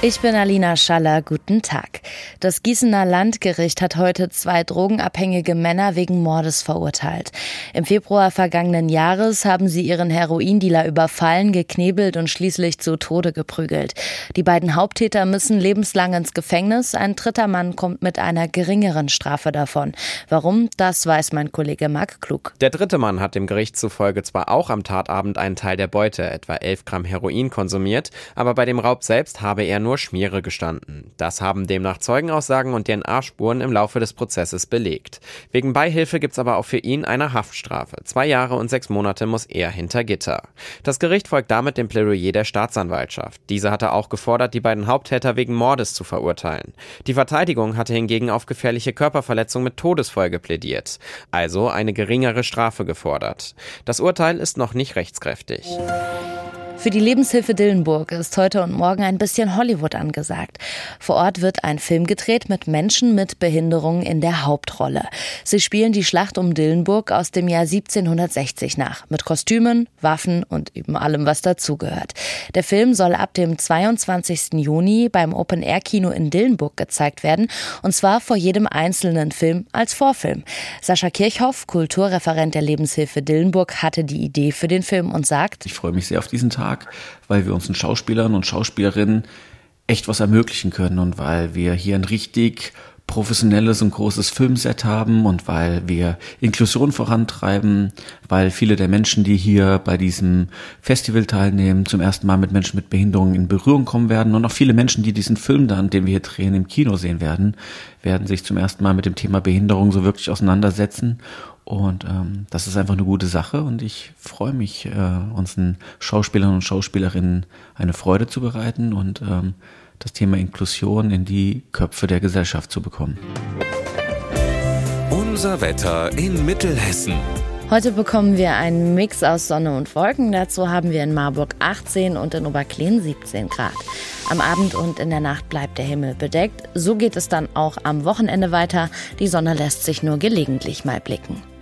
Ich bin Alina Schaller, guten Tag. Das Gießener Landgericht hat heute zwei drogenabhängige Männer wegen Mordes verurteilt. Im Februar vergangenen Jahres haben sie ihren Heroindealer überfallen, geknebelt und schließlich zu Tode geprügelt. Die beiden Haupttäter müssen lebenslang ins Gefängnis, ein dritter Mann kommt mit einer geringeren Strafe davon. Warum, das weiß mein Kollege Marc Klug. Der dritte Mann hat dem Gericht zufolge zwar auch am Tatabend einen Teil der Beute, etwa 11 Gramm Heroin, konsumiert, aber bei dem Raub selbst habe er nur nur Schmiere gestanden. Das haben demnach Zeugenaussagen und DNA-Spuren im Laufe des Prozesses belegt. Wegen Beihilfe gibt's aber auch für ihn eine Haftstrafe. Zwei Jahre und sechs Monate muss er hinter Gitter. Das Gericht folgt damit dem Plädoyer der Staatsanwaltschaft. Diese hatte auch gefordert, die beiden Haupttäter wegen Mordes zu verurteilen. Die Verteidigung hatte hingegen auf gefährliche Körperverletzung mit Todesfolge plädiert. Also eine geringere Strafe gefordert. Das Urteil ist noch nicht rechtskräftig. Für die Lebenshilfe Dillenburg ist heute und morgen ein bisschen Hollywood angesagt. Vor Ort wird ein Film gedreht mit Menschen mit Behinderungen in der Hauptrolle. Sie spielen die Schlacht um Dillenburg aus dem Jahr 1760 nach, mit Kostümen, Waffen und eben allem, was dazugehört. Der Film soll ab dem 22. Juni beim Open Air Kino in Dillenburg gezeigt werden, und zwar vor jedem einzelnen Film als Vorfilm. Sascha Kirchhoff, Kulturreferent der Lebenshilfe Dillenburg, hatte die Idee für den Film und sagt, ich freue mich sehr auf diesen Tag Tag, weil wir unseren Schauspielern und Schauspielerinnen echt was ermöglichen können und weil wir hier ein richtig professionelles und großes Filmset haben und weil wir Inklusion vorantreiben, weil viele der Menschen, die hier bei diesem Festival teilnehmen, zum ersten Mal mit Menschen mit Behinderungen in Berührung kommen werden und auch viele Menschen, die diesen Film dann, den wir hier drehen, im Kino sehen werden, werden sich zum ersten Mal mit dem Thema Behinderung so wirklich auseinandersetzen und ähm, das ist einfach eine gute Sache und ich freue mich, äh, unseren Schauspielern und Schauspielerinnen eine Freude zu bereiten und ähm, das Thema Inklusion in die Köpfe der Gesellschaft zu bekommen. Unser Wetter in Mittelhessen. Heute bekommen wir einen Mix aus Sonne und Wolken. Dazu haben wir in Marburg 18 und in Oberkleen 17 Grad. Am Abend und in der Nacht bleibt der Himmel bedeckt. So geht es dann auch am Wochenende weiter. Die Sonne lässt sich nur gelegentlich mal blicken.